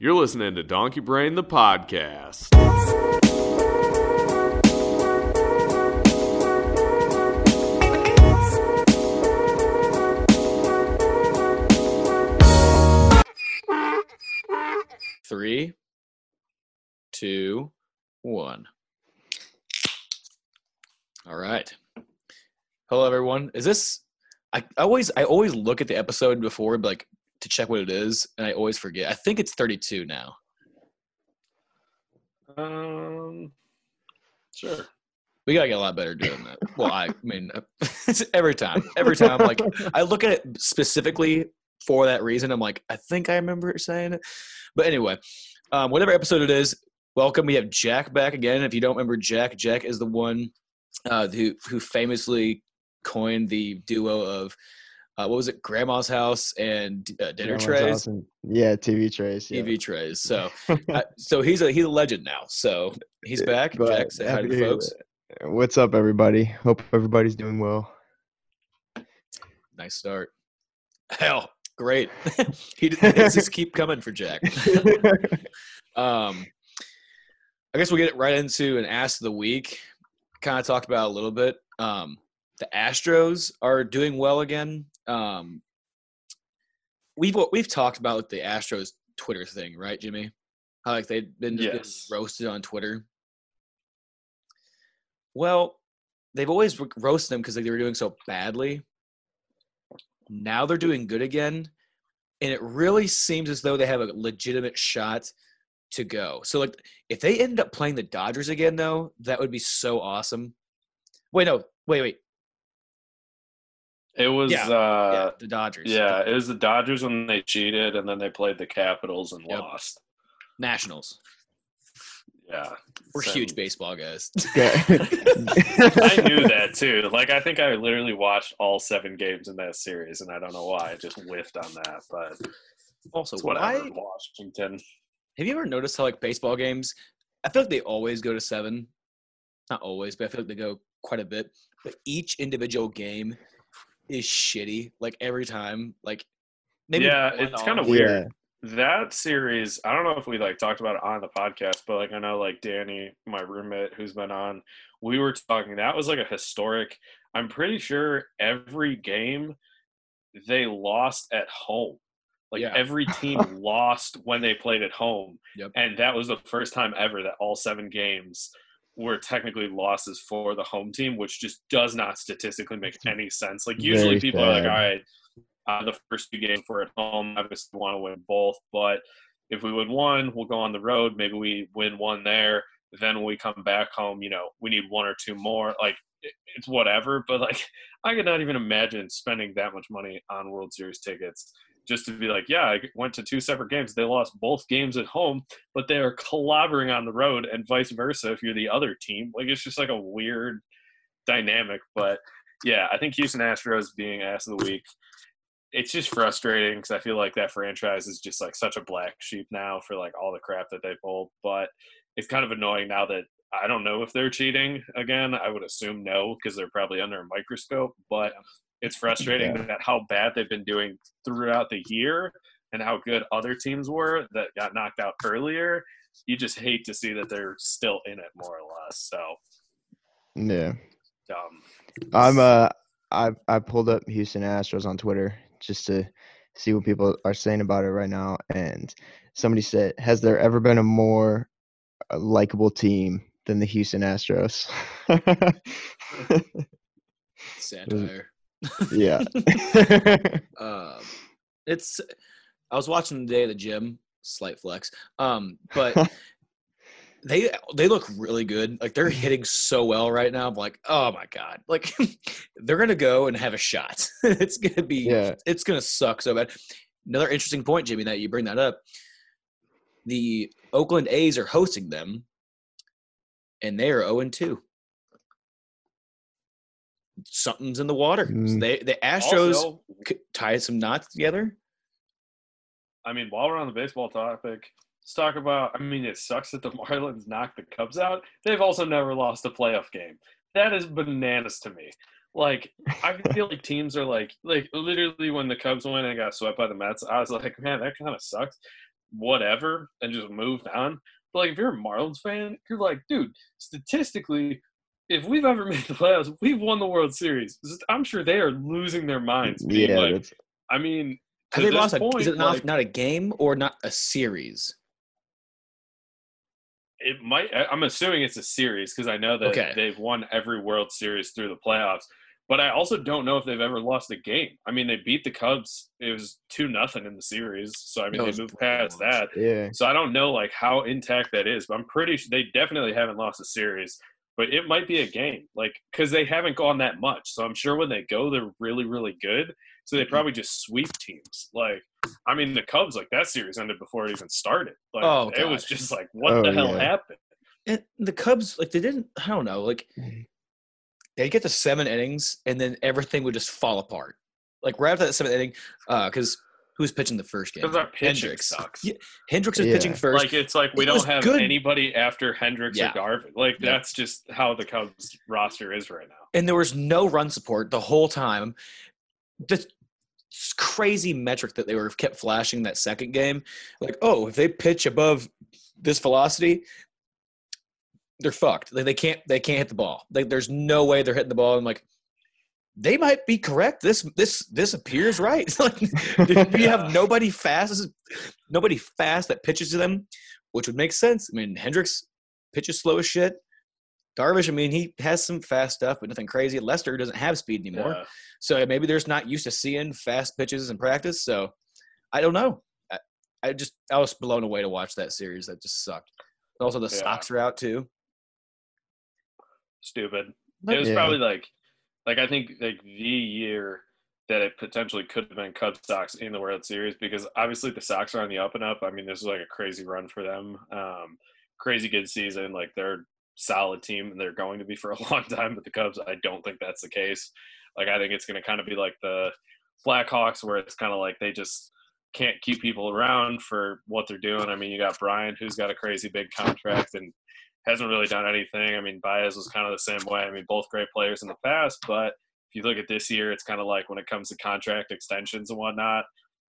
You're listening to Donkey Brain, the podcast. Three, two, one. All right. Hello, everyone. Is this? I, always I always look at the episode before, like to check what it is, and I always forget. I think it's 32 now. Um, sure. We gotta get a lot better doing that. Well, I mean, every time, every time, like I look at it specifically for that reason. I'm like, I think I remember it saying it, but anyway, um, whatever episode it is, welcome. We have Jack back again. If you don't remember Jack, Jack is the one uh, who who famously coined the duo of uh, what was it, Grandma's house and uh, dinner Grandma's trays. and- yeah, TV trays. Yeah. TV trays. So, uh, so he's a he's a legend now. So he's back. But Jack, say hi to to the folks. What's up, everybody? Hope everybody's doing well. Nice start. Hell, great. he just keep coming for Jack. Um, I guess we'll get right into an ask of the week. Kind of talked about a little bit. Um, the Astros are doing well again. Um, we've we've talked about the Astros Twitter thing, right, Jimmy? How like they've been just Yes. roasted on Twitter. Well, they've always roasted them because they were doing so badly. Now they're doing good again, and it really seems as though they have a legitimate shot to go. So like if they end up playing the Dodgers again though, that would be so awesome. Wait, no, wait, wait. It was, Yeah, uh, yeah, the Dodgers. yeah, it was the Dodgers when they cheated, and then they played the Capitals and Yep. lost. Nationals. Yeah, We're Same. huge baseball guys. Okay. I knew that too. Like, I think I literally watched all seven games in that series, and I don't know why. I just whiffed on that, but Also, it's whatever. why Washington. have you ever noticed how like baseball games I feel like they always go to seven. Not always, but I feel like they go quite a bit. But each individual game is shitty. Like every time. Like maybe Yeah, it's kind of weird. Yeah. that series i don't know if we like talked about it on the podcast but like i know like danny my roommate who's been on we were talking that was like a historic i'm pretty sure every game they lost at home like Yeah. every team lost when they played at home Yep. and that was the first time ever that all seven games were technically losses for the home team which just does not statistically make any sense like usually Very people are like all right uh, the first two games we're at home. Obviously, want to win both, but if we win one, we'll go on the road. Maybe we win one there. Then when we come back home, you know, we need one or two more. Like it's whatever. But like, I could not even imagine spending that much money on World Series tickets just to be like, yeah, I went to two separate games. They lost both games at home, but they are clobbering on the road, and vice versa if you're the other team. Like it's just like a weird dynamic. But yeah, I think Houston Astros being ass of the week it's just frustrating because I feel like that franchise is just like such a black sheep now for like all the crap that they pulled. But it's kind of annoying now that I don't know if they're cheating again. I would assume no because they're probably under a microscope. But it's frustrating Yeah. that how bad they've been doing throughout the year and how good other teams were that got knocked out earlier. You just hate to see that they're still in it more or less. So Yeah. I'm uh I I pulled up Houston Astros on Twitter just to see what people are saying about it right now and somebody said has there ever been a more uh, likable team than the Houston Astros? Satire. yeah. um, it's I was watching today at the gym, slight flex. Um, but they they look really good. Like they're hitting so well right now. I'm like, oh my god, like they're gonna go and have a shot. it's gonna be Yeah. it's gonna suck so bad. Another interesting point, Jimmy, that you bring that up. The Oakland A's are hosting them, and they are 0 2. Something's in the water. Mm. They the Astros Also, c- tied some knots together. I mean, while we're on the baseball topic, let's talk about. I mean, it sucks that the Marlins knocked the Cubs out. They've also never lost a playoff game. That is bananas to me. Like, I feel like teams are like, like literally when the Cubs went and got swept by the Mets, I was like, man, that kind of sucks. whatever and just moved on. But like if you're a Marlins fan, you're like, dude, statistically, if we've ever made the playoffs, we've won the World Series. I'm sure they are losing their minds. being Yeah, like, I mean, Have they this lost? A, point, is it not like, not a game or not a series? it might. I- I'm assuming it's a series because I know that Okay. they've won every World Series through the playoffs. But I also don't know if they've ever lost a game. I mean, they beat the Cubs. It was two nothing in the series, so I mean they moved past watch. that. yeah. So I don't know like how intact that is, but I'm pretty sure they definitely haven't lost a series. But it might be a game, like because they haven't gone that much. So I'm sure when they go, they're really, really good. So Mm-hmm. they probably just sweep teams. Like, I mean, the Cubs, like that series ended before it even started. Like, Oh, it was just like, what Oh, the hell yeah. happened? And the Cubs, like they didn't. I don't know. Like Mhm. They'd get to seven innings, and then everything would just fall apart. Like right after that seventh inning, uh, because who was pitching the first game? Because our pitching Hendricks. sucks. Yeah, Hendricks was pitching first. Like it's like we It don't have good. anybody after Hendricks Yeah. or Darvish. Like Yeah. that's just how the Cubs roster is right now. and there was no run support the whole time. This crazy metric that they were kept flashing that second game, like, oh, if they pitch above this velocity, they're fucked. Like, they can't they can't hit the ball. Like, there's no way they're hitting the ball. I'm like, they might be correct. This this this appears right. like, you have nobody fast, nobody fast that pitches to them, which would make sense. I mean, Hendricks pitches slow as shit. Darvish, I mean, he has some fast stuff, but nothing crazy. Lester doesn't have speed anymore. Yeah. So maybe they're just not used to seeing fast pitches in practice. So I don't know. I, I just I was blown away to watch that series. That just sucked. Also, the Yeah. Sox are out too. Stupid. But- it was Yeah. probably like like I think like the year that it potentially could have been Cubs Sox in the World Series because obviously the Sox are on the up and up. I mean, this is like a crazy run for them. Um, crazy good season. Like they're solid team and they're going to be for a long time. But the Cubs, I don't think that's the case. Like I think it's going to kind of be like the Blackhawks, where it's kind of like they just can't keep people around for what they're doing. I mean, you got Bryant, who's got a crazy big contract and hasn't really done anything. I mean, Baez was kind of the same way. I mean, both great players in the past, but if you look at this year, it's kind of like when it comes to contract extensions and whatnot,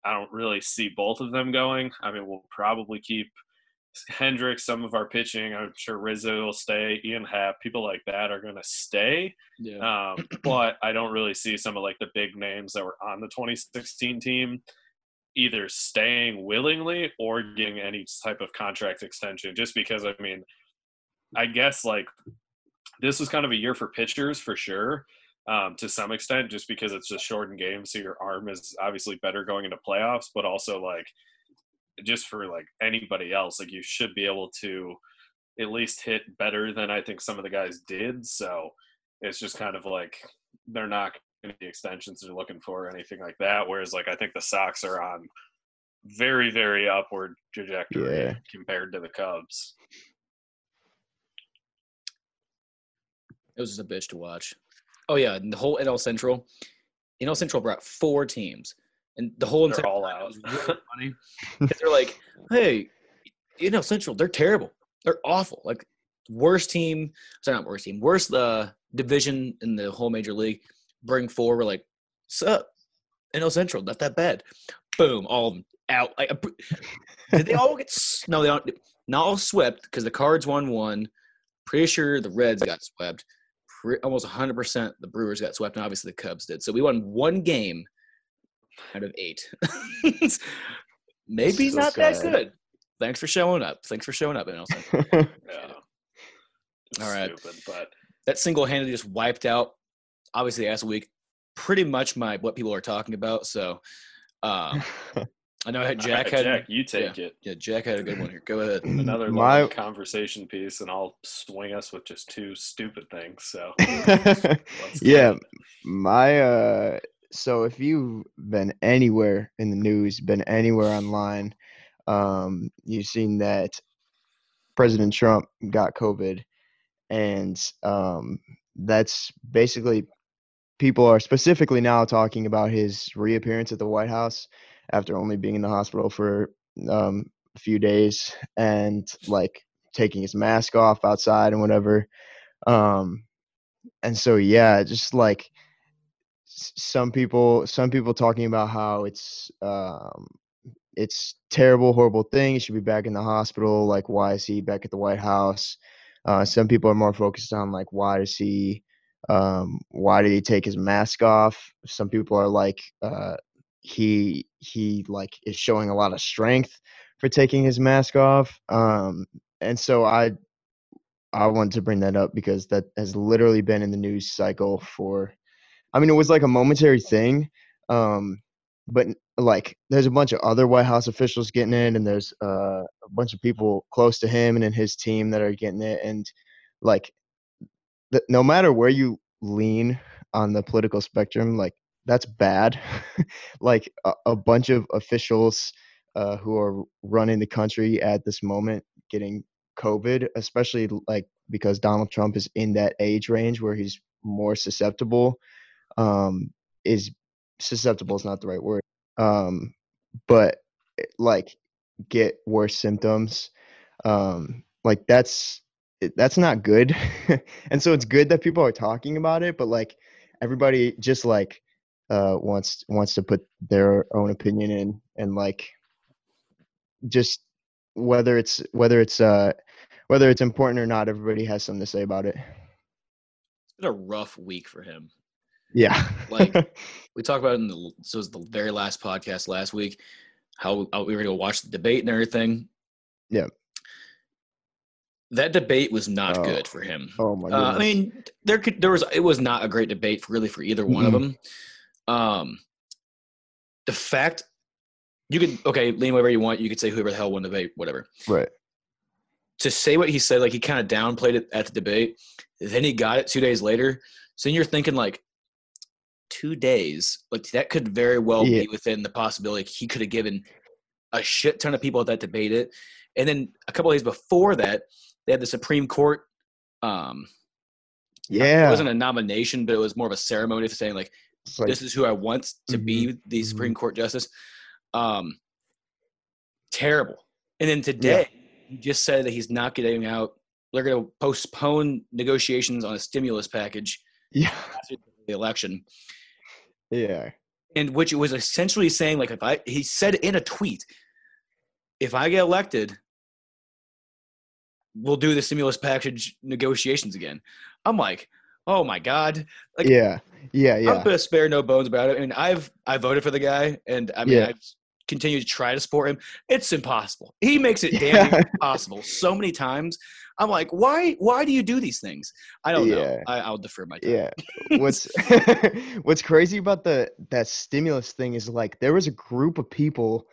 I don't really see both of them going. I mean, we'll probably keep Hendricks, some of our pitching. I'm sure Rizzo will stay. Ian Happ, people like that are going to stay. Yeah. Um, but I don't really see some of like the big names that were on the 2016 team either staying willingly or getting any type of contract extension. Just because, I mean, I guess like this was kind of a year for pitchers for sure, um, to some extent, just because it's a shortened game, so your arm is obviously better going into playoffs, but also like just for like anybody else, like you should be able to at least hit better than I think some of the guys did. So it's just kind of like they're not the extensions they're looking for or anything like that. Whereas like I think the Sox are on very, very upward trajectory Yeah. compared to the Cubs. It was just a bitch to watch. Oh yeah, and the whole NL Central. NL Central brought four teams, and the whole They're entire all out. Was really funny. 'Cause they're like, "Hey, NL Central, they're terrible. They're awful. Like worst team. Sorry, not worst team. Worst uh, division in the whole major league. Bring four. We're like, sup? NL Central, not that bad. Boom, all of them out. Like, did they all get? No, they don't. Not all swept because the Cards won one. Pretty sure the Reds got swept. Pre- almost 100% the Brewers got swept, and obviously the Cubs did. So we won one game out of eight. Maybe So not that good. Thanks for showing up. Thanks for showing up, NL Central. Yeah. All right. Stupid, but that single-handedly just wiped out obviously last week pretty much my what people are talking about so um i know All jack right, had Jack, you take it. yeah jack had a good one here go ahead Another My- long conversation piece, and I'll swing us with just two stupid things. So yeah, my uh so if you've been anywhere in the news, been anywhere online, um, you've seen that President Trump got COVID, and um, that's basically people are specifically now talking about his reappearance at the White House after only being in the hospital for um, a few days and like taking his mask off outside and whatever. Um, and so yeah, just like some people, some people talking about how it's um, it's terrible, horrible thing. He should be back in the hospital. Like, why is he back at the White House? Uh, some people are more focused on like, why does he, um, why did he take his mask off? Some people are like, uh, he he like is showing a lot of strength for taking his mask off. Um, and so I I wanted to bring that up because that has literally been in the news cycle for. I mean, it was like a momentary thing, um, but like there's a bunch of other White House officials getting it, and there's uh, a bunch of people close to him and in his team that are getting it, and like, the, no matter where you lean on the political spectrum, like that's bad. like a, a, bunch of officials uh, who are running the country at this moment getting COVID, especially like because Donald Trump is in that age range where he's more susceptible. Um, is susceptible is not the right word. Um, but eh, like get worse symptoms. Um, like that's that's not good. and so it's good that people are talking about it, but like everybody just like uh wants wants to put their own opinion in and like just whether it's whether it's uh whether it's important or not, everybody has something to say about it. It's been a rough week for him. Yeah. like we talked about in the so it was the very last podcast last week how, how we were going to watch the debate and everything. Yeah. That debate was not oh. good for him. Oh my uh, I mean, there could there was it was not a great debate for, really for either one mm-hmm. of them. Um, the fact you could okay lean whatever you want. You could say whoever the hell won the debate, whatever. Right to say what he said, like he kind of downplayed it at the debate. Then he got it two days later. So you're thinking like two days, like that could very well yeah. be within the possibility he could have given a shit ton of people that debate it. And then a couple days before that, they had the Supreme Court. Um, yeah, it wasn't a nomination, but it was more of a ceremony of saying like, like this is who I want to mm-hmm, be the Supreme mm-hmm. Court justice. Um, terrible. And then today, yeah he just said that he's not getting out. They're going to postpone negotiations on a stimulus package. Yeah. After the election. Yeah. And which it was essentially saying, like, if I, he said in a tweet, if I get elected, we'll do the stimulus package negotiations again. I'm like, oh my god. Like, yeah, yeah, yeah. I'm gonna spare no bones about it. I mean, I've I voted for the guy, and I mean, yeah. I've continue to try to support him. It's impossible. He makes it damn yeah. impossible so many times. I'm like, why? Why do you do these things? I don't yeah. know. I, will defer my time. Yeah. What's What's crazy about the that stimulus thing is like there was a group of people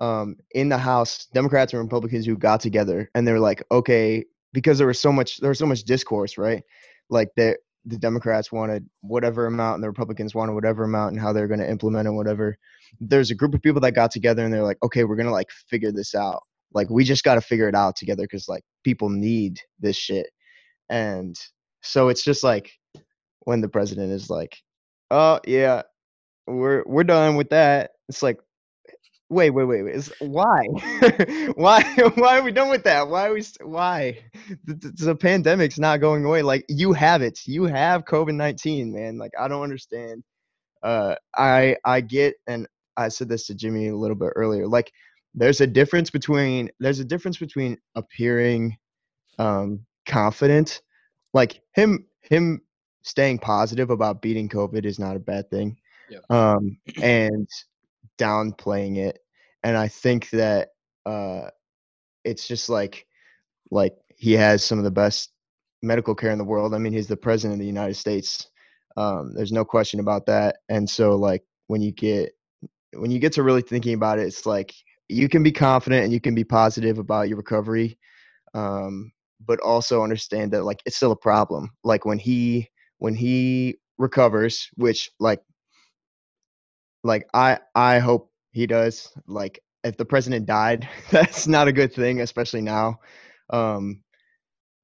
um, in the House, Democrats and Republicans, who got together and they're like, okay, because there was so much there was so much discourse, right? Like the the Democrats wanted whatever amount and the Republicans wanted whatever amount and how they're going to implement and whatever there's a group of people that got together and they're like, okay, we're gonna like figure this out. Like we just got to figure it out together because like people need this shit. And so it's just like when the president is like, oh yeah, we're we're done with that. It's like, wait, wait, wait, wait. It's, why? why? Why are we done with that? Why are we? Why? The, the pandemic's not going away. Like you have it. You have COVID nineteen, man. Like I don't understand. Uh, I I get and I said this to Jimmy a little bit earlier. Like, there's a difference between there's a difference between appearing um, confident, like him him staying positive about beating COVID is not a bad thing, yeah. um, and downplaying it. And I think that uh, it's just like like he has some of the best medical care in the world. I mean, he's the president of the United States. Um, there's no question about that. And so, like, when you get when you get to really thinking about it, it's like you can be confident and you can be positive about your recovery, um, but also understand that like it's still a problem. Like when he when he recovers, which like like I I hope he does. Like if the president died, that's not a good thing, especially now. Um,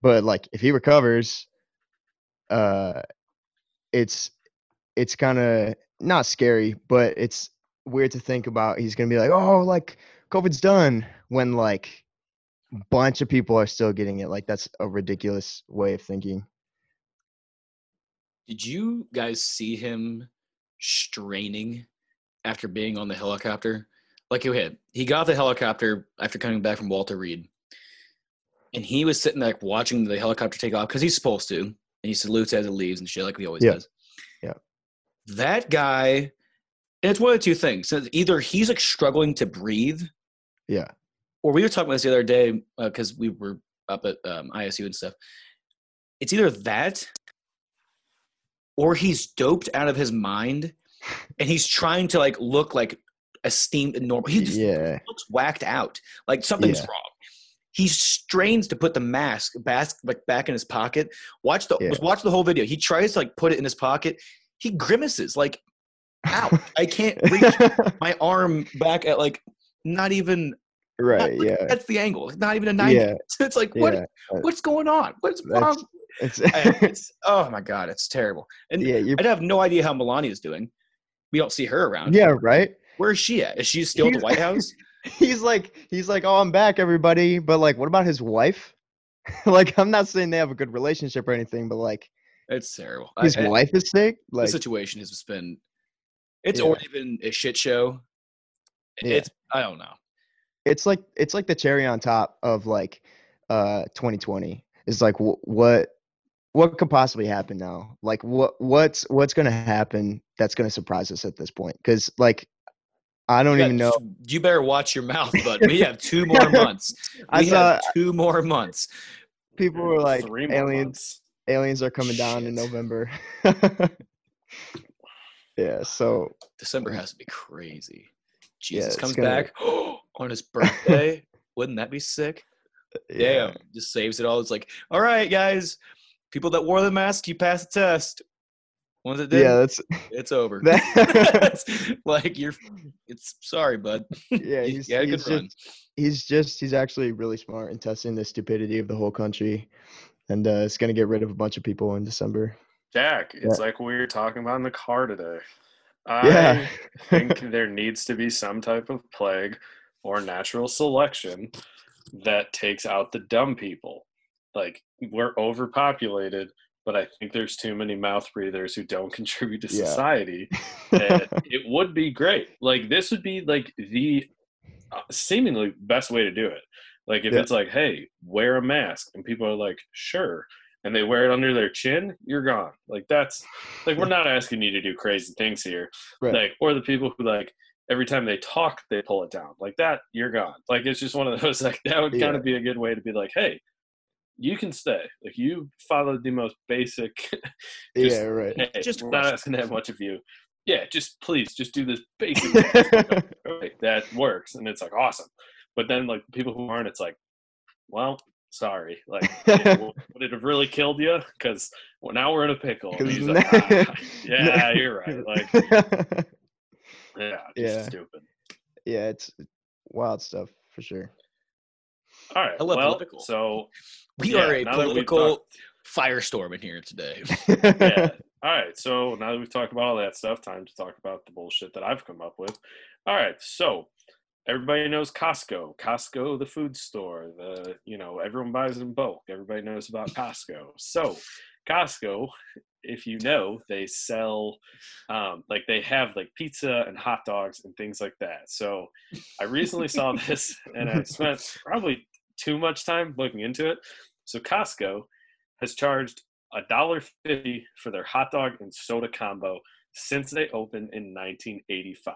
but like if he recovers, uh, it's it's kind of not scary, but it's weird to think about he's gonna be like, oh, like COVID's done when like a bunch of people are still getting it. Like that's a ridiculous way of thinking. Did you guys see him straining after being on the helicopter? like okay, he got the helicopter after coming back from Walter Reed, and he was sitting like, watching the helicopter take off because he's supposed to, and he salutes as it leaves and shit like he always Yeah. does. Yeah. That guy, and it's one of two things. So either he's like struggling to breathe, Yeah. or we were talking about this the other day because we were up at um, ISU and stuff. It's either that, or he's doped out of his mind, and he's trying to like look like esteemed and normal. He just Yeah. looks whacked out, like something's Yeah. wrong. He strains to put the mask back like back in his pocket. Watch the Yeah. watch the whole video. He tries to like put it in his pocket. He grimaces like, "Ow! I can't reach my arm back at like not even right. like, Yeah. that's the angle. Not even a ninety. Yeah. It's like what Yeah. what's going on? What's wrong? It's, I- it's, oh my god, it's terrible. And yeah. I have no idea how Melania is doing. We don't see her around. Yeah. Right. Where is she at? Is she still at the White House? He's like, he's like, oh, I'm back, everybody. But like, what about his wife? like, I'm not saying they have a good relationship or anything, but like, It's terrible. his I- I- wife is sick. the situation has been it's Yeah. already been a shit show Yeah. it's i don't know it's like it's like the cherry on top of like uh 2020 is like wh- what what could possibly happen now? Like what what's what's gonna happen that's gonna surprise us at this point? Because like i don't You even know got- you better watch your mouth but we have two more months. I saw have two more months. People were like aliens months. aliens are coming down in november. Yeah so december has to be crazy. Jesus it's comes gonna- back on his birthday. Wouldn't that be sick? Yeah. Damn just saves it all. It's like all right guys people that wore the mask you pass the test once it did yeah that's it's over that, It's like you're it's sorry bud yeah he's, you had a he's good run. just he's just he's actually really smart in testing the stupidity of the whole country and uh it's gonna get rid of a bunch of people in december Jack, it's like we were talking about in the car today. Yeah. I think there needs to be some type of plague or natural selection that takes out the dumb people. Like we're overpopulated, but I think there's too many mouth breathers who don't contribute to Yeah. society. And it would be great. Like this would be like the uh, seemingly best way to do it. Like if Yeah. it's like, hey, wear a mask, and people are like, sure, and they wear it under their chin, you're gone. Like that's like we're not asking you to do crazy things here. Right. Like or the people who like every time they talk they pull it down. Like that, you're gone. Like it's just one of those like that would kind of be a good way to be like, hey, you can stay. Like you followed the most basic just- yeah right hey, Just just we're not question. asking that much of you. Yeah, just please, just do this basic. right, that works, and it's like awesome. But then, like people who aren't, it's like, well, sorry. Like, w- would it have really killed you? Because well, now we're in a pickle. And 'Cause he's like, "Ah, yeah, you're right. Like, yeah, just Yeah. stupid. yeah it's wild stuff for sure All right. Hella well, political. so we Yeah, are a now that we've political firestorm in here today yeah. All right. So now that we've talked about all that stuff, time to talk about the bullshit that I've come up with. All right. So everybody knows Costco. Costco, the food store. The you know everyone buys in bulk. Everybody knows about Costco. So Costco, if you know, they sell um, like they have like pizza and hot dogs and things like that. So I recently saw this and I spent probably too much time looking into it. So Costco has charged a dollar fifty for their hot dog and soda combo since they opened in 1985.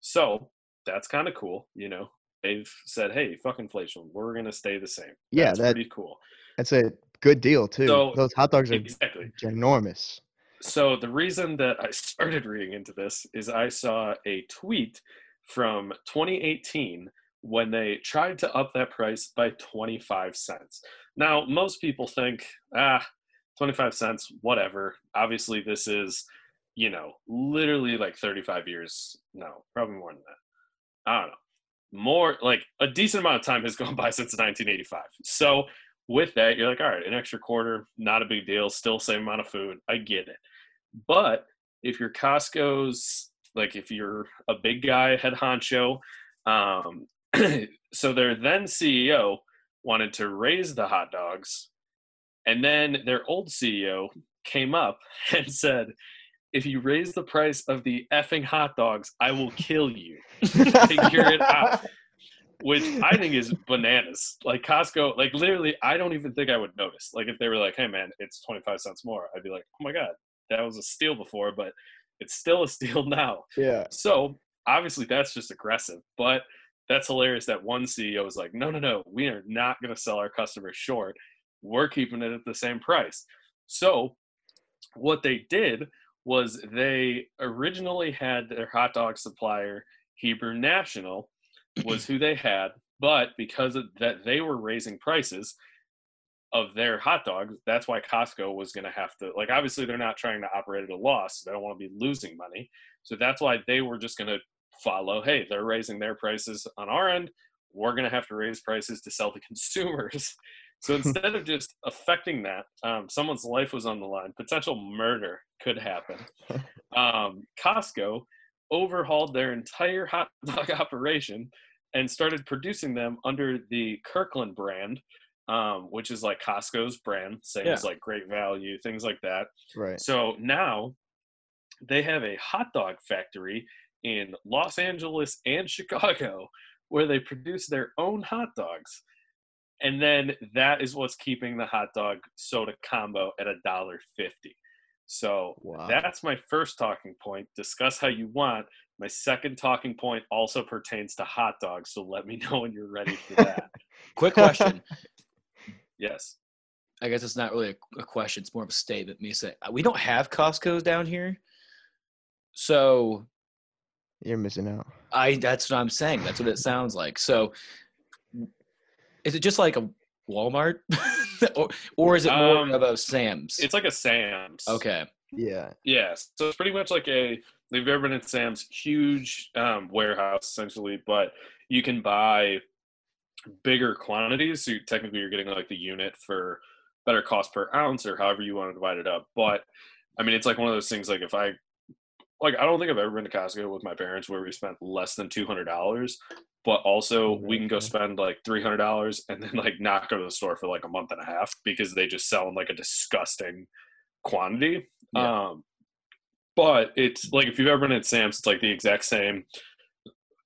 So that's kind of cool, you know. They've said, "Hey, fuck inflation, we're gonna stay the same." Yeah, that's that- pretty cool. that's a good deal too So- those hot dogs are Exactly. ginormous So the reason that I started reading into this is I saw a tweet from 2018 when they tried to up that price by 25 cents. Now, most people think, ah, 25 cents, whatever. Obviously, this is, you know, literally like 35 years. No, probably more than that. I don't know. More like a decent amount of time has gone by since 1985. So, with that, you're like, all right, an extra quarter, not a big deal, still same amount of food. I get it. But if you're Costco's, like if you're a big guy, head honcho, um, so their then CEO wanted to raise the hot dogs, and then their old CEO came up and said, if you raise the price of the effing hot dogs, I will kill you. Figure it out. Which I think is bananas. Like Costco, like literally, I don't even think I would notice. Like if they were like, "Hey, man, it's twenty five cents more," I'd be like, "Oh my god, that was a steal before, but it's still a steal now." Yeah. So obviously, that's just aggressive. But that's hilarious that one CEO was like, "No, no, no, we are not going to sell our customers short. We're keeping it at the same price." So what they did was they originally had their hot dog supplier Hebrew National was who they had, but because of that they were raising prices of their hot dogs, that's why Costco was going to have to like obviously they're not trying to operate at a loss. They don't want to be losing money. So that's why they were just going to follow, hey, they're raising their prices on our end, we're going to have to raise prices to sell to consumers. So instead of just affecting that, um, someone's life was on the line. Potential murder could happen. Um, Costco overhauled their entire hot dog operation and started producing them under the Kirkland brand, um, which is like Costco's brand, same Yeah. as like Great Value, things like that. Right. So now they have a hot dog factory in Los Angeles and Chicago where they produce their own hot dogs. And then that is what's keeping the hot dog soda combo at a dollar fifty. So Wow. that's my first talking point. Discuss how you want. My second talking point also pertains to hot dogs. So let me know when you're ready for that. Quick question. yes. I guess it's not really a, a question; it's more of a statement. Me say uh, we don't have Costco's down here, so You're missing out. I that's what I'm saying. That's what it sounds like. So is it just like a Walmart, or or is it more Um, of a Sam's? It's like a Sam's. okay. Yeah. Yes. So it's pretty much like a if you've ever been in Sam's huge um, warehouse essentially, but you can buy bigger quantities. So you, technically you're getting like the unit for better cost per ounce or however you want to divide it up. But I mean it's like one of those things like if I like I don't think I've ever been to Costco with my parents where we spent less than two hundred dollars. But also we can go Mhm. spend like three hundred dollars and then like not go to the store for like a month and a half because they just sell in like a disgusting quantity. Yeah. Um, but it's like if you've ever been at Sam's, it's like the exact same.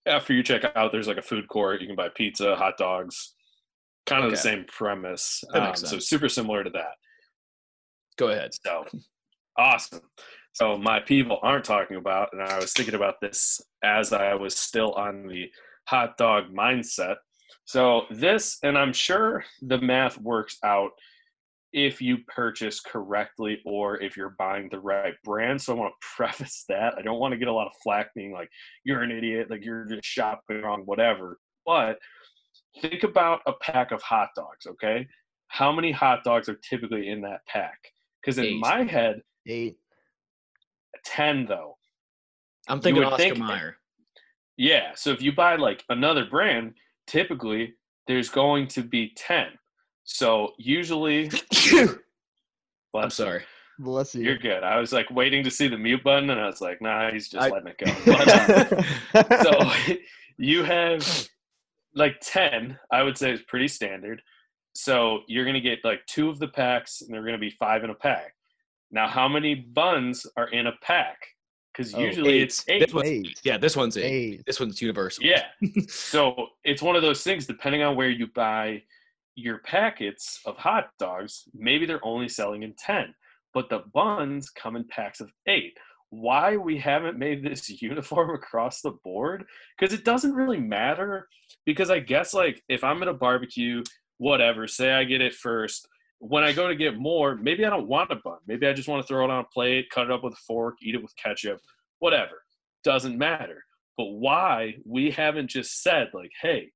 After you check out, there's like a food court. You can buy pizza, hot dogs, kind of the same premise. Um, so super similar to that. Go ahead. So awesome. So my people aren't talking about, and I was thinking about this as I was still on the hot dog mindset. So this, and I'm sure the math works out if you purchase correctly or if you're buying the right brand. So I want to preface that. I don't want to get a lot of flack being like, you're an idiot, like you're just shopping wrong, whatever. But think about a pack of hot dogs, okay? How many hot dogs are typically in that pack? Because in Eight. my head, Eight. 10 though. I'm thinking Oscar think- Mayer. Yeah. So if you buy like another brand, typically there's going to be 10. So usually, I'm you. sorry. Bless you. You're good. I was like waiting to see the mute button, and I was like, nah, he's just I- letting it go. But, uh, so you have like 10 i would say is pretty standard so you're going to get like two of the packs and they're going to be five in a pack now how many buns are in a pack because Oh, usually eight. it's eight This Eight. Yeah, this one's eight. Eight. This one's universal. yeah so it's one of those things depending on where you buy your packets of hot dogs maybe they're only selling in 10 but the buns come in packs of eight why we haven't made this uniform across the board because it doesn't really matter because i guess like if i'm at a barbecue whatever say i get it first when i go to get more maybe i don't want a bun maybe i just want to throw it on a plate cut it up with a fork eat it with ketchup whatever doesn't matter but why we haven't just said like hey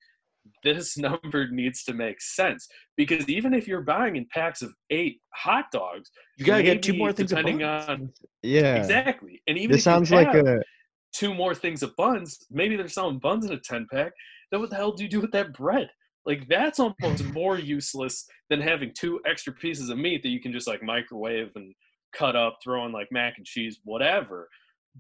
this number needs to make sense because even if you're buying in packs of eight hot dogs You gotta get two more things. of depending buns. on Yeah. exactly and even This if you sounds like have a two more things of buns maybe they're selling buns in a 10 pack then what the hell do you do with that bread like that's almost more useless than having two extra pieces of meat that you can just like microwave and cut up throw in like mac and cheese whatever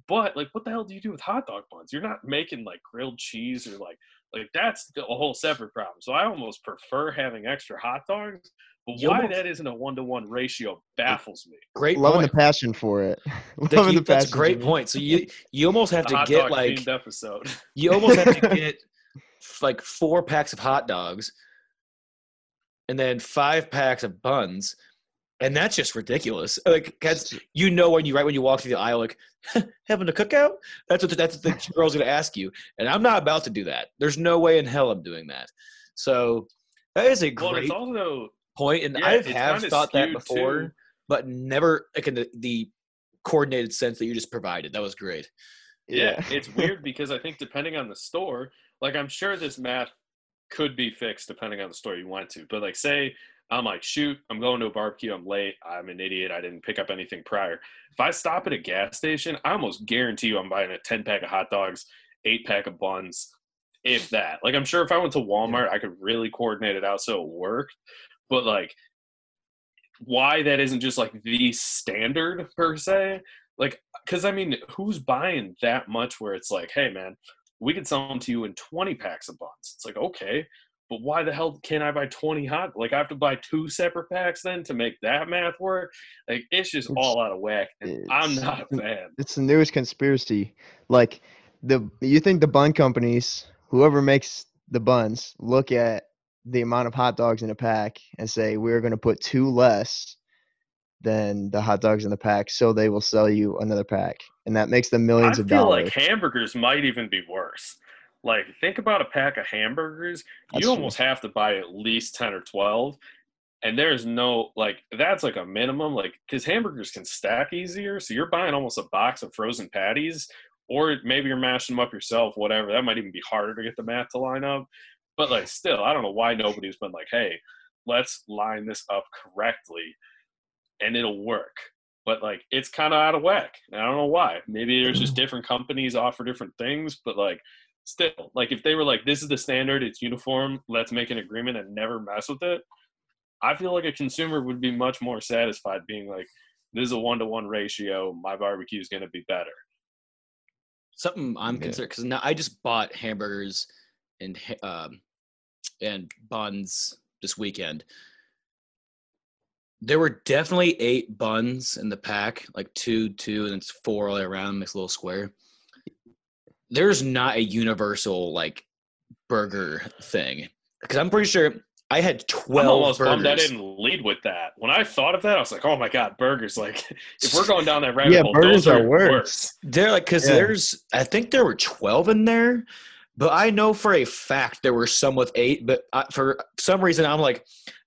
But like, what the hell do you do with hot dog buns? You're not making like grilled cheese or like like that's a whole separate problem. So I almost prefer having extra hot dogs. But You why almost- that isn't a one to one ratio baffles me. Great Loving point. the passion for it. That Loving you- the that's a great point. So you you almost have The to hot get dog like episode. you almost have to get f- like four packs of hot dogs and then five packs of buns and that's just ridiculous. Like that's you know when you right when you walk through the aisle like having a cookout? That's what the, that's what the girl's gonna ask you and i'm not about to do that. There's no way in hell i'm doing that. So that is a well, great it's also point, and yeah, I have thought that before too. but never like in the, the coordinated sense that you just provided. That was great. Yeah, it's weird because I think depending on the store, like I'm sure this math could be fixed depending on the store you went to. But like say I'm like, shoot, I'm going to a barbecue, I'm late, I'm an idiot, I didn't pick up anything prior. If I stop at a gas station, I almost guarantee you I'm buying a 10 pack of hot dogs, eight pack of buns, if that. Like I'm sure if I went to Walmart, I could really coordinate it out so it worked. But like why that isn't just like the standard per se like because i mean who's buying that much where it's like hey man we could sell them to you in 20 packs of buns. It's like okay but why the hell can't i buy 20 hot like i have to buy two separate packs then to make that math work? Like it's just It's- all out of whack i'm not a fan. it's the newest conspiracy. Like the you think the bun companies, whoever makes the buns, look at the amount of hot dogs in a pack and say we're going to put two less than the hot dogs in the pack, so they will sell you another pack, and that makes them i millions of feel dollars. like hamburgers might even be worse. Like think about a pack of hamburgers. That's you true. almost have to buy at least 10 or 12 and there's no like that's like a minimum like because hamburgers can stack easier so you're buying almost a box of frozen patties or maybe you're mashing them up yourself whatever. That might even be harder to get the math to line up. But like still i don't know why nobody's been like hey let's line this up correctly and it'll work but like it's kind of out of whack and i don't know why maybe there's just different companies offer different things but like still like if they were like this is the standard it's uniform let's make an agreement and never mess with it i feel like a consumer would be much more satisfied being like this is a one-to-one ratio my barbecue is going to be better something I'm Yeah. concerned because now I just bought hamburgers and um, and buns this weekend. There were definitely eight buns in the pack, like two, two, and it's four all the way around, makes a little square. There's not a universal like burger thing because I'm pretty sure I had i'm twelve almost burgers. bummed i didn't lead with that when i thought of that i was like oh my god burgers like if we're going down that rabbit Yeah, hole burgers those are are worse. worse They're like because Yeah. there's I think there were twelve in there, but I know for a fact there were some with eight. But I, for some reason I'm like,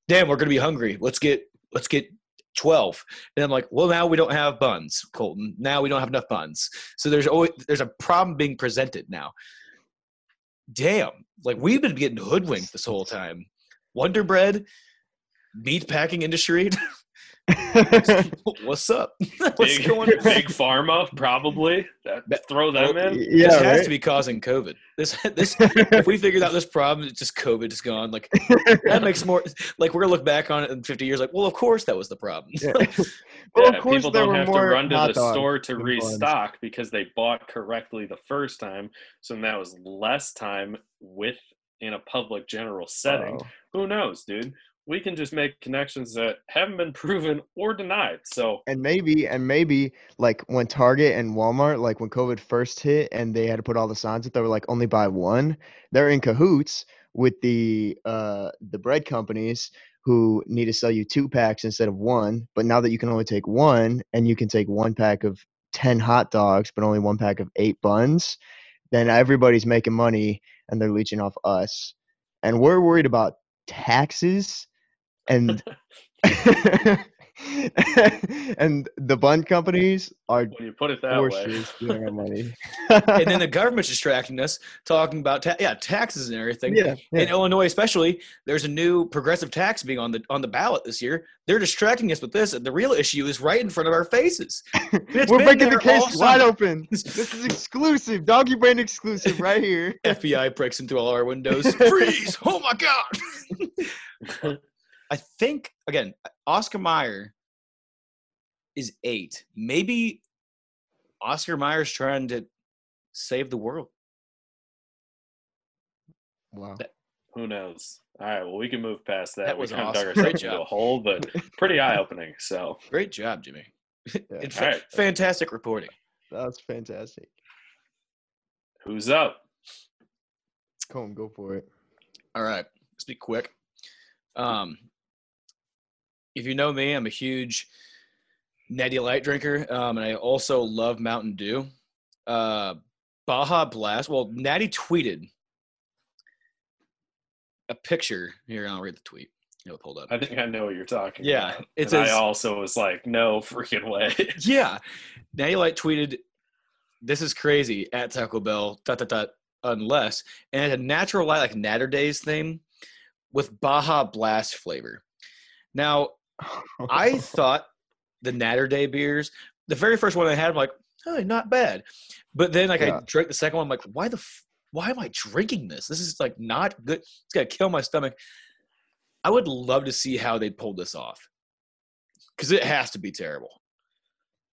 damn, we're gonna be hungry. Let's get let's get twelve. And I'm like, well now we don't have buns, Colton. Now we don't have enough buns. So there's always there's a problem being presented now. Damn, like we've been getting hoodwinked this whole time. Wonder Bread, meat packing industry. What's up? What's big, going on? big pharma probably that, That- throw them Well, in yeah, this has to be causing COVID. This this if we figured out this problem, it's just COVID is gone. Like that makes more like we're gonna look back on it in 50 years, like, well, of course that was the problem. Yeah. well, yeah, of course people there don't were have to run to the store to than buns. restock because they bought correctly the first time. So that was less time with in a public general setting. Oh. Who knows, dude? We can just make connections that haven't been proven or denied. So and maybe and maybe like when Target and Walmart, like when COVID first hit and they had to put all the signs up, they were like only buy one. They're in cahoots with the uh the bread companies who need to sell you two packs instead of one. But now that you can only take one and you can take one pack of ten hot dogs, but only one pack of eight buns, then everybody's making money and they're leeching off us. And we're worried about taxes and and the bun companies are when you put it that way, stealing our money. and then the government's distracting us, talking about ta- yeah taxes and everything. yeah, In. Illinois, especially, there's a new progressive tax being on the on the ballot this year. They're distracting us with this, and the real issue is right in front of our faces. We're been breaking the case wide open. This is exclusive, doggy brain exclusive, right here. FBI breaks into all our windows. Freeze! Oh my god! I think again, Oscar Mayer is eight. Maybe Oscar Mayer's trying to save the world. Wow. Who knows? All right, well, we can move past that. That we was kind of awesome. dug Great ourselves into job. a hole, but pretty eye opening. So, Great job, Jimmy. Yeah. In All fa- right. Fantastic reporting. That was fantastic. who's up? Come go for it. All right, let's be quick. Um, if you know me, I'm a huge Natty Light drinker, um, and I also love Mountain Dew. Uh, Baja Blast. Well, Natty tweeted a picture here. I'll read the tweet. Know, pulled up. I think I know what you're talking Yeah, about. it and I also was like, no freaking way. Yeah. Natty Light tweeted, This is crazy at Taco Bell, dot, dot, dot, unless, and it had a natural light, like Naturdays thing with Baja Blast flavor. Now, I thought the Naturday beers, the very first one I had, I'm like, oh, not bad. But then, like, I drank the second one, I'm like, why the, f- why am I drinking this? This is like not good. It's gonna kill my stomach. I would love to see how they pulled this off because it has to be terrible.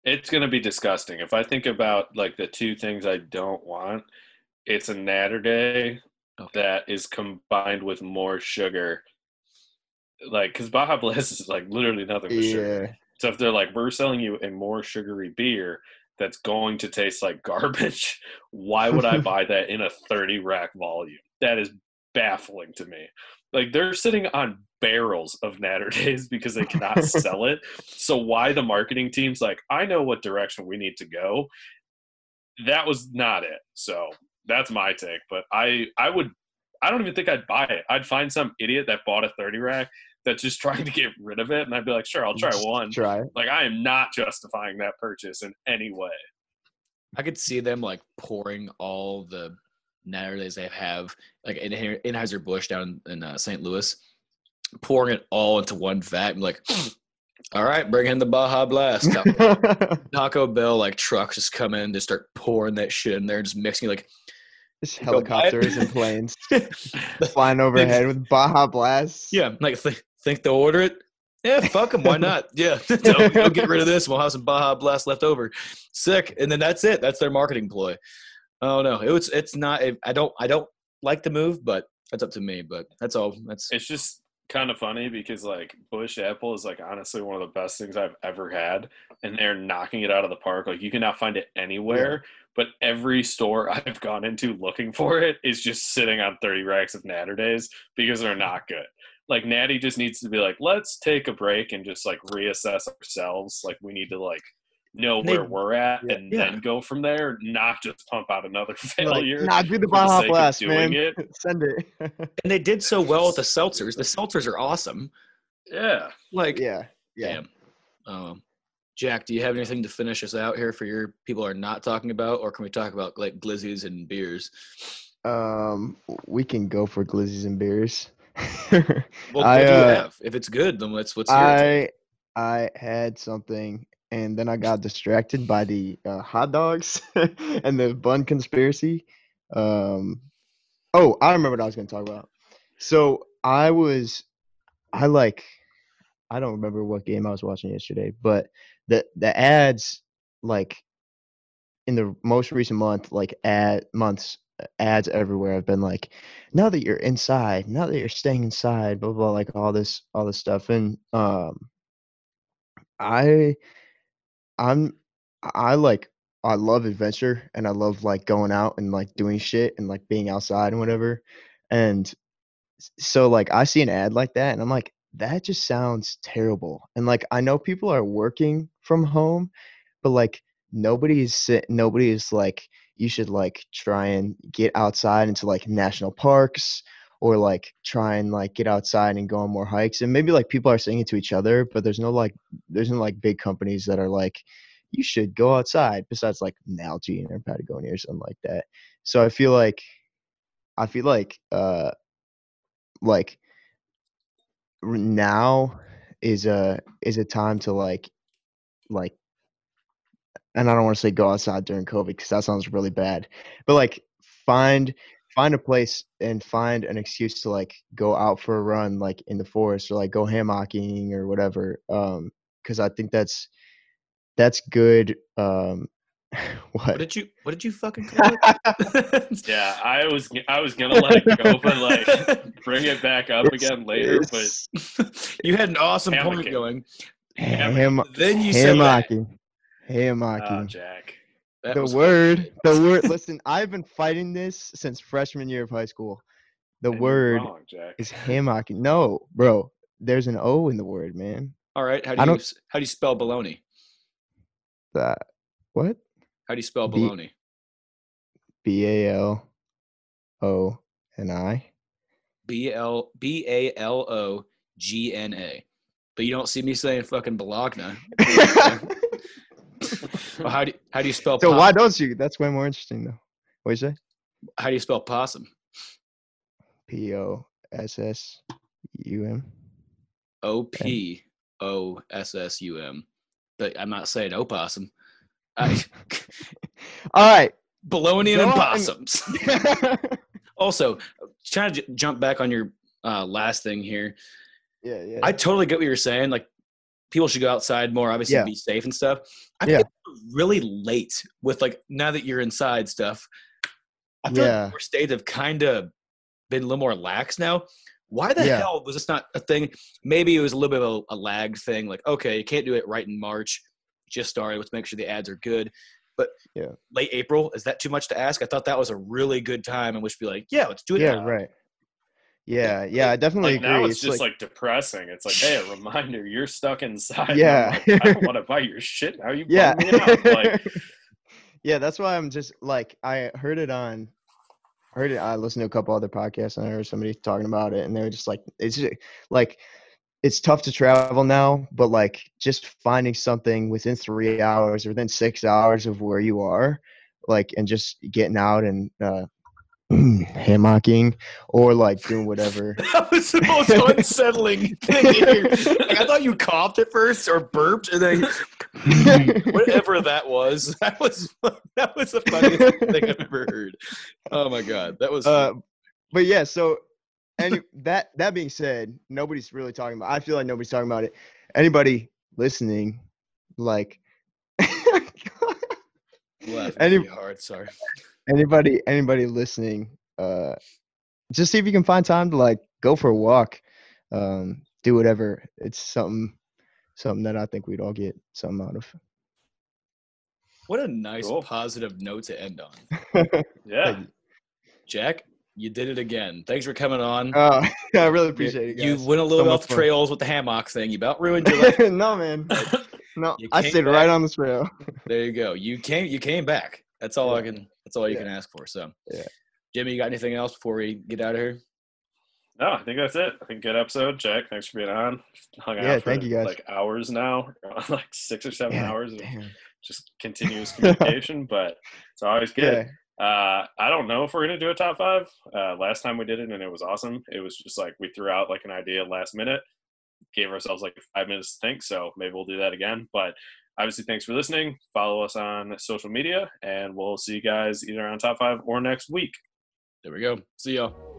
It's gonna be disgusting. If I think about like the two things I don't want, it's a Naturday Okay. that is combined with more sugar. Like, because Baja Blast is like literally nothing but sugar. So if they're like, we're selling you a more sugary beer that's going to taste like garbage, why would I buy that in a 30 rack volume? That is baffling to me. Like they're sitting on barrels of Naturdays because they cannot sell it. So why the marketing team's like, I know what direction we need to go. That was not it. So that's my take. But I I would I don't even think I'd buy it. I'd find some idiot that bought a 30 rack that's just trying to get rid of it and I'd be like, sure, I'll try one. Try. Like I am not justifying that purchase in any way. I could see them like pouring all the Naturdays they have, like in Anheuser Busch down in uh, St. Louis, pouring it all into one vat. and like, all right, bring in the Baja Blast. Taco Bell like trucks just come in, just start pouring that shit in there, just mixing like. Just Go buy it. helicopters and planes flying overhead with Baja Blasts. yeah, like th- think they'll order it. Yeah, fuck them. Why not? Yeah, they'll, they'll get rid of this. We'll have some Baja Blast left over. Sick, and then that's it. That's their marketing ploy. Oh no, it was. It's not. I don't. I don't like the move, but that's up to me. But that's all. That's It's just kind of funny because like Busch Apple is like honestly one of the best things I've ever had, and they're knocking it out of the park. Like you can now find it anywhere, but every store I've gone into looking for it is just sitting on thirty racks of Naturdays because they're not good. Like Natty just needs to be like, let's take a break and just like reassess ourselves. Like we need to like know They- where we're at Yeah. and Yeah. then go from there, not just pump out another Like, failure. nah, do the for Baja Blast, man. it. Send it. and they did so well with the seltzers. The seltzers are awesome. yeah. Like, yeah. Yeah. damn. Um, Jack, do you have anything to finish us out here for your people are not talking about, or can we talk about like glizzies and beers? Um, we can go for glizzies and beers. Well, I, what do you uh, have? If it's good, then let's take? I I had something, and then I got distracted by the uh, hot dogs and the bun conspiracy. Um, oh, I remember what I was going to talk about. So I was, I like, I don't remember what game I was watching yesterday, but the the ads like in the most recent month, like ad months ads everywhere have been like now that you're inside now that you're staying inside blah blah, blah like all this all this stuff. And um i i'm i like i love adventure and i love like going out and like doing shit and like being outside and whatever. And so like i see an ad like that and i'm like that just sounds terrible and like i know people are working from home but like nobody is sit nobody is like you should like try and get outside into like national parks or like try and like get outside and go on more hikes and maybe like people are saying it to each other but there's no like there's no like big companies that are like you should go outside besides like Nalgene or Patagonia or something like that. So I feel like I feel like uh like now is a is a time to like like and I don't want to say go outside during COVID because that sounds really bad. But like find find a place and find an excuse to like go out for a run like in the forest or like go hammocking or whatever. Um because I think that's that's good um What what? did you What did you fucking call it? Yeah, I was I was gonna let it go, but like bring it back up again later. But you had an awesome point going. ham, Then you said that. hammocking. Hammocking. oh, ah, Jack, That the was word, the word. Listen, I've been fighting this since freshman year of high school. The And word wrong, Jack. is hammocking. No, bro, there's an O in the word, man. All right. How I do you don't- How do you spell baloney? That uh, what? How do you spell baloney? B A L O N I. B L B A L O G N A. But you don't see me saying fucking Bologna. Well, how do you, how do you spell so pos- why don't you? That's way more interesting though. What you say? how do you spell possum? P O S S U M. O P O S S U M. But I'm not saying opossum. I, All right. bologna and opossums. also, trying to j- jump back on your uh, last thing here. yeah, yeah. I totally get what you're saying. Like, people should go outside more, obviously, Yeah. be safe and stuff. I think really late with like now that you're inside stuff. I feel Yeah. like more states have kind of been a little more lax now. Why the Yeah. hell was this not a thing? Maybe it was a little bit of a, a lag thing. Like, okay, you can't do it right in March. Just started. Let's make sure the ads are good. But Yeah. late April is that too much to ask? I thought that was a really good time in which to be like, yeah, let's do it. yeah, now. right. Yeah, yeah, I definitely Like agree. now, it's, just like, depressing. It's like, hey, a reminder, you're stuck inside. Yeah. like, I don't want to buy your shit now. You yeah, bummed me out. Like, yeah. That's why I'm just like I heard it on, I heard it. I listened to a couple other podcasts and I heard somebody talking about it, and they were just like, it's just, like it's tough to travel now, but like just finding something within three hours or within six hours of where you are, like, and just getting out and uh, hammocking or like doing whatever. That was the most unsettling thing. Like, I thought you coughed at first or burped, and then whatever that was. That was that was the funniest thing I've ever heard. Oh my god, that was. uh, but yeah, so and that that being said, nobody's really talking about. I feel like nobody's talking about it. Anybody listening, like laughing any- hard. Sorry. anybody anybody listening, uh, just see if you can find time to like go for a walk, um, do whatever. It's something something that I think we'd all get something out of. What a nice Cool. positive note to end on. yeah. Jack, you did it again. Thanks for coming on. Uh, I really You- appreciate it. You went a little So off the trails with the hammock thing. You about ruined your life. no man, no, I came stayed back. right on the trail. There you go. You came. You came back. That's all I can. That's all you Yeah. can ask for. So, Yeah. Jimmy, you got anything else before we get out of here? No, I think that's it. I think good episode, Jack. Thanks for being on. Hung Yeah, out for thank you, guys. like hours now, like six or seven Yeah, hours of damn. just continuous communication. but it's always good. Uh, I don't know if we're gonna do a top five. Uh, last time we did it and it was awesome. It was just like we threw out like an idea last minute, gave ourselves like five minutes to think. So maybe we'll do that again. But obviously, thanks for listening. Follow us on social media, and we'll see you guys either on top five or next week. There we go. See y'all.